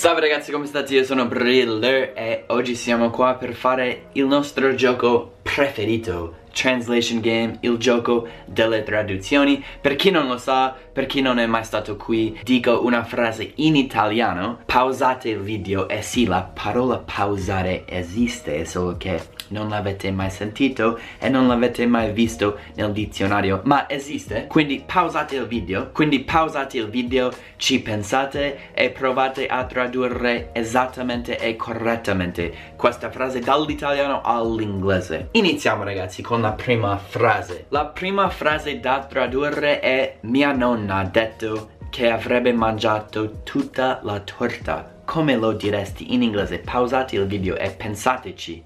Salve ragazzi come state? Io sono Briller e oggi siamo qua per fare il nostro gioco preferito Translation Game, il gioco delle traduzioni. Per chi non lo sa, per chi non è mai stato qui Dico una frase in italiano. Pausate il video e sì, la parola pausare esiste Solo che non l'avete mai sentito e non l'avete mai visto nel dizionario ma esiste. Quindi pausate il video quindi pausate il video ci pensate e provate a tradurre esattamente e correttamente questa frase dall'italiano all'inglese. Iniziamo ragazzi con la prima frase. La prima frase da tradurre è mia nonna ha detto che avrebbe mangiato tutta la torta. Come lo diresti in inglese? Pausate il video e pensateci.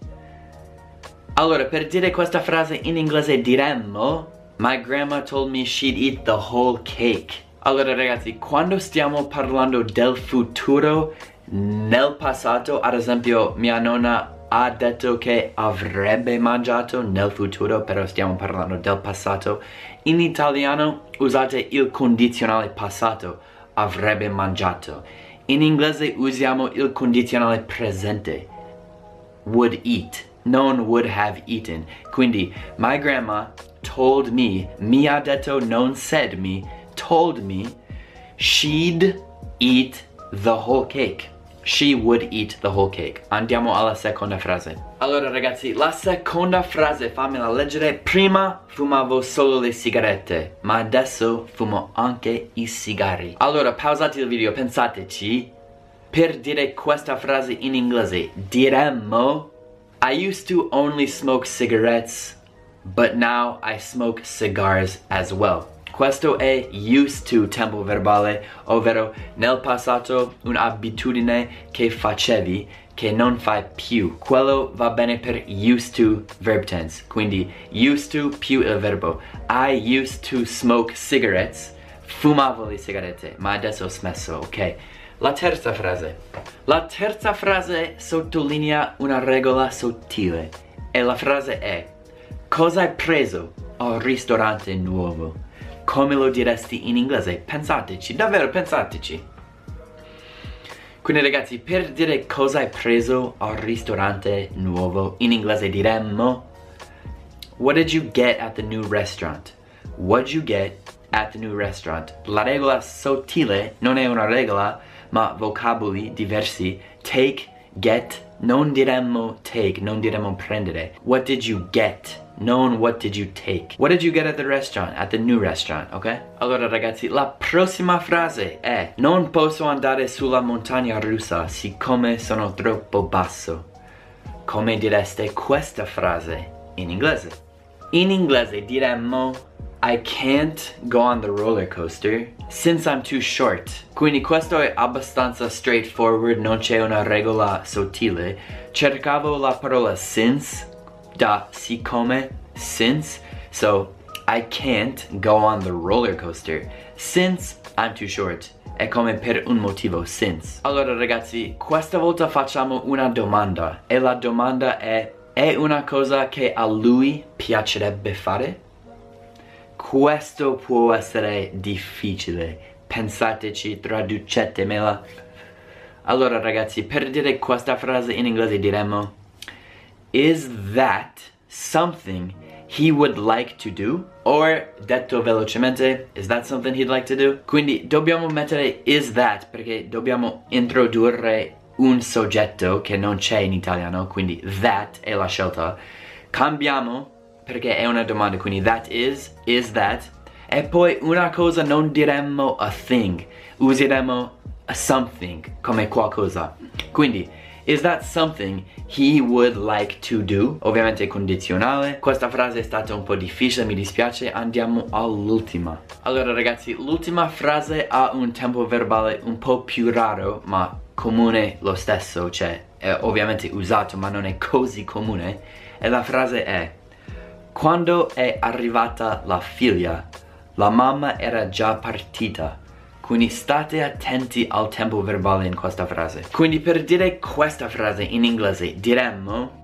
Allora, per dire questa frase in inglese diremmo My grandma told me she'd eat the whole cake. Allora ragazzi, quando stiamo parlando del futuro, nel passato, ad esempio, mia nonna ha detto che avrebbe mangiato nel futuro, però stiamo parlando del passato. In italiano usate il condizionale passato, avrebbe mangiato. In inglese usiamo il condizionale presente, would eat non would have eaten. Quindi, my grandma told me, mi ha detto, non said me, told me, she'd eat the whole cake. She would eat the whole cake. Andiamo alla seconda frase. Allora ragazzi, la seconda frase fammela leggere. Prima fumavo solo le sigarette, ma adesso fumo anche i sigari. Allora, pausate il video, pensateci. Per dire questa frase in inglese, diremmo I used to only smoke cigarettes, but now I smoke cigars as well. Questo è used to tempo verbale, ovvero nel passato un'abitudine che facevi che non fai più. Quello va bene per used to verb tense, quindi used to più il verbo. I used to smoke cigarettes, fumavo le sigarette, ma adesso ho smesso, ok? La terza frase. La terza frase sottolinea una regola sottile e la frase è Cosa hai preso al ristorante nuovo? Come lo diresti in inglese? Pensateci, davvero pensateci. Quindi ragazzi, per dire cosa hai preso al ristorante nuovo, in inglese diremmo What did you get at the new restaurant? What did you get at the new restaurant? La regola sottile non è una regola, ma vocaboli diversi. Take, get, non diremmo take, non diremmo prendere. What did you get? Non what did you take? What did you get at the restaurant? At the new restaurant, ok? Allora ragazzi, la prossima frase è Non posso andare sulla montagna russa siccome sono troppo basso. Come direste questa frase in inglese? In inglese diremmo I can't go on the roller coaster since I'm too short. Quindi questo è abbastanza straightforward, non c'è una regola sottile. Cercavo la parola since da siccome since. So I can't go on the roller coaster since I'm too short. È come per un motivo, since. Allora ragazzi, questa volta facciamo una domanda. E la domanda è, è una cosa che a lui piacerebbe fare? Questo può essere difficile. Pensateci, traducetemela. Allora ragazzi, per dire questa frase in inglese diremmo Is that something he would like to do? Or, detto velocemente, is that something he'd like to do? Quindi dobbiamo mettere is that perché dobbiamo introdurre un soggetto che non c'è in italiano, quindi that è la scelta. Cambiamo perché è una domanda, quindi that is, is that. E poi una cosa non diremmo a thing, useremo something come qualcosa. Quindi, is that something he would like to do? Ovviamente condizionale. Questa frase è stata un po' difficile, mi dispiace. Andiamo all'ultima. Allora ragazzi, l'ultima frase ha un tempo verbale un po' più raro, ma comune lo stesso, cioè è ovviamente usato, ma non è così comune. E la frase è quando è arrivata la figlia, la mamma era già partita. Quindi state attenti al tempo verbale in questa frase. Quindi per dire questa frase in inglese diremmo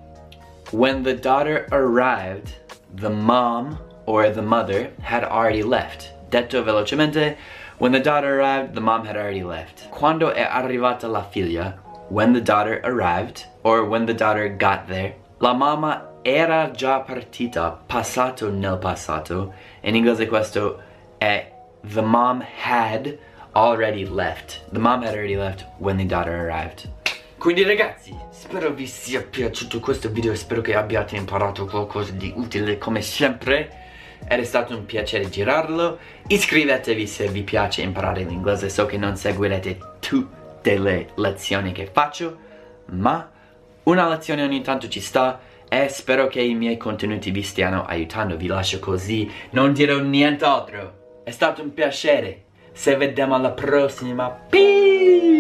When the daughter arrived, the mom or the mother had already left. Detto velocemente, When the daughter arrived, the mom had already left. Quando è arrivata la figlia, when the daughter arrived, or when the daughter got there, la mamma era già partita, passato nel passato. In inglese questo è the mom had already left. The mom had already left when the daughter arrived. Quindi ragazzi, spero vi sia piaciuto questo video, spero che abbiate imparato qualcosa di utile come sempre. Ed è stato un piacere girarlo. Iscrivetevi se vi piace imparare l'inglese, so che non seguirete tutte le lezioni che faccio, ma una lezione ogni tanto ci sta e spero che i miei contenuti vi stiano aiutando. Vi lascio così, non dirò nient'altro. È stato un piacere. Se vediamo alla prossima. Peace!